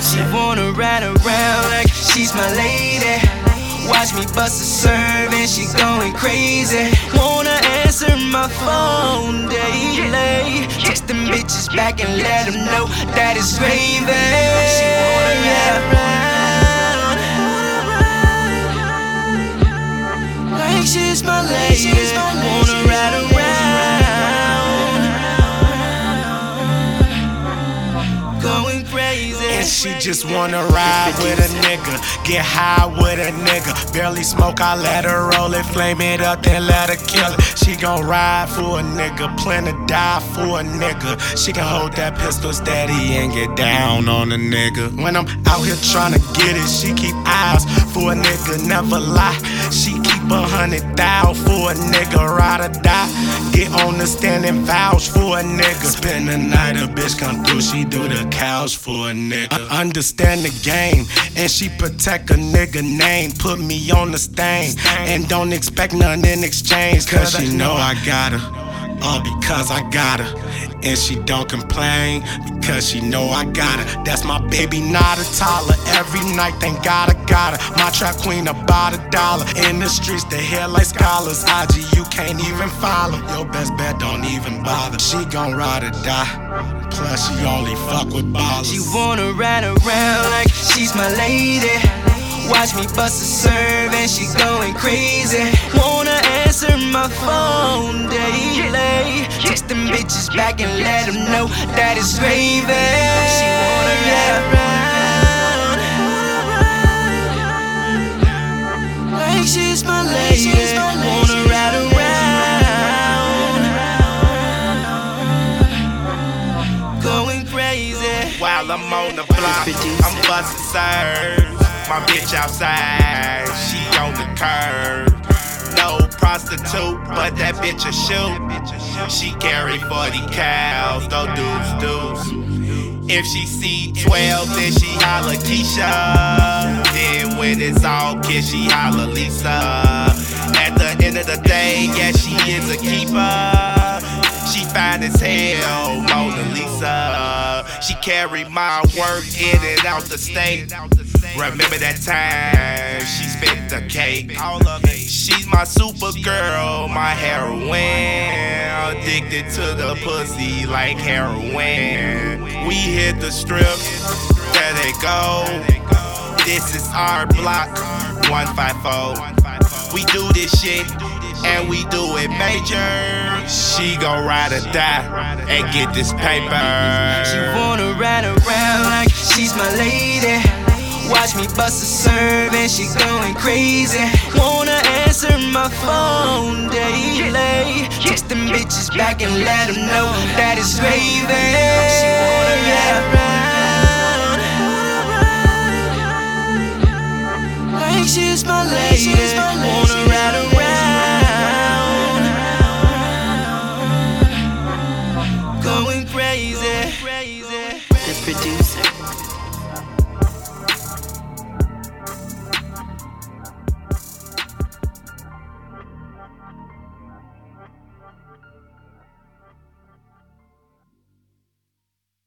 She wanna ride around like she's my lady. Watch me bust a serve and she going crazy. Wanna answer my phone daily. Text them bitches back and let them know that it's gravy. She wanna ride around. Just wanna ride with a nigga, get high with a nigga. Barely smoke, I let her roll it, flame it up, then let her kill it. She gon' ride for a nigga, plan to die for a nigga. She can hold that pistol steady and get down on a nigga. When I'm out here tryna get it, she keep eyes for a nigga, never lie. She keep a hundred thou for a nigga, ride or die. Get on the stand and vouch for a nigga. Spend the night, a bitch come through, she do the couch for a nigga. I understand the game, and she protect a nigga name. Put me on the stain, and don't expect nothing in exchange. Cause she know I got her, all because I got her. And she don't complain because she know I got her. That's my baby, not a toddler. Every night, thank God I got her. My trap queen, about a dollar. In the streets, the hair like scholars. IG, you can't even follow. Your best bet, don't even bother. She gon' ride or die. Plus, she only fuck with ballers. She wanna ride around like she's my lady. Watch me bust a serve and she going crazy. Wanna answer my phone bitches back and let them know that it's gravy. She wanna ride around. Like she's my lady. Wanna ride around. Going crazy. While I'm on the block, I'm busting serves. My bitch outside, she on the curb. No prostitute, but that bitch a shoot. She carry 40 cows, go deuce deuce. If she see 12, then she holla Keisha. Then when it's all kiss, she holla Lisa. At the end of the day, yeah, she is a keeper. She fine as hell, Mona Lisa. She carry my work in and out the state. Remember that time she spit the cake. She's my super girl, my heroine. Addicted to the pussy like heroin. We hit the strip, there they go. This is our block, 154. We do this shit and we do it major. She gon' ride or die and get this paper. She wanna ride around like she's my lady. Watch me bust a serve and she going crazy. Wanna answer my phone daily. Text them bitches back and let them know that it's gravy. She wanna ride around. Like she's my lady. Wanna ride around. Going crazy. The producer.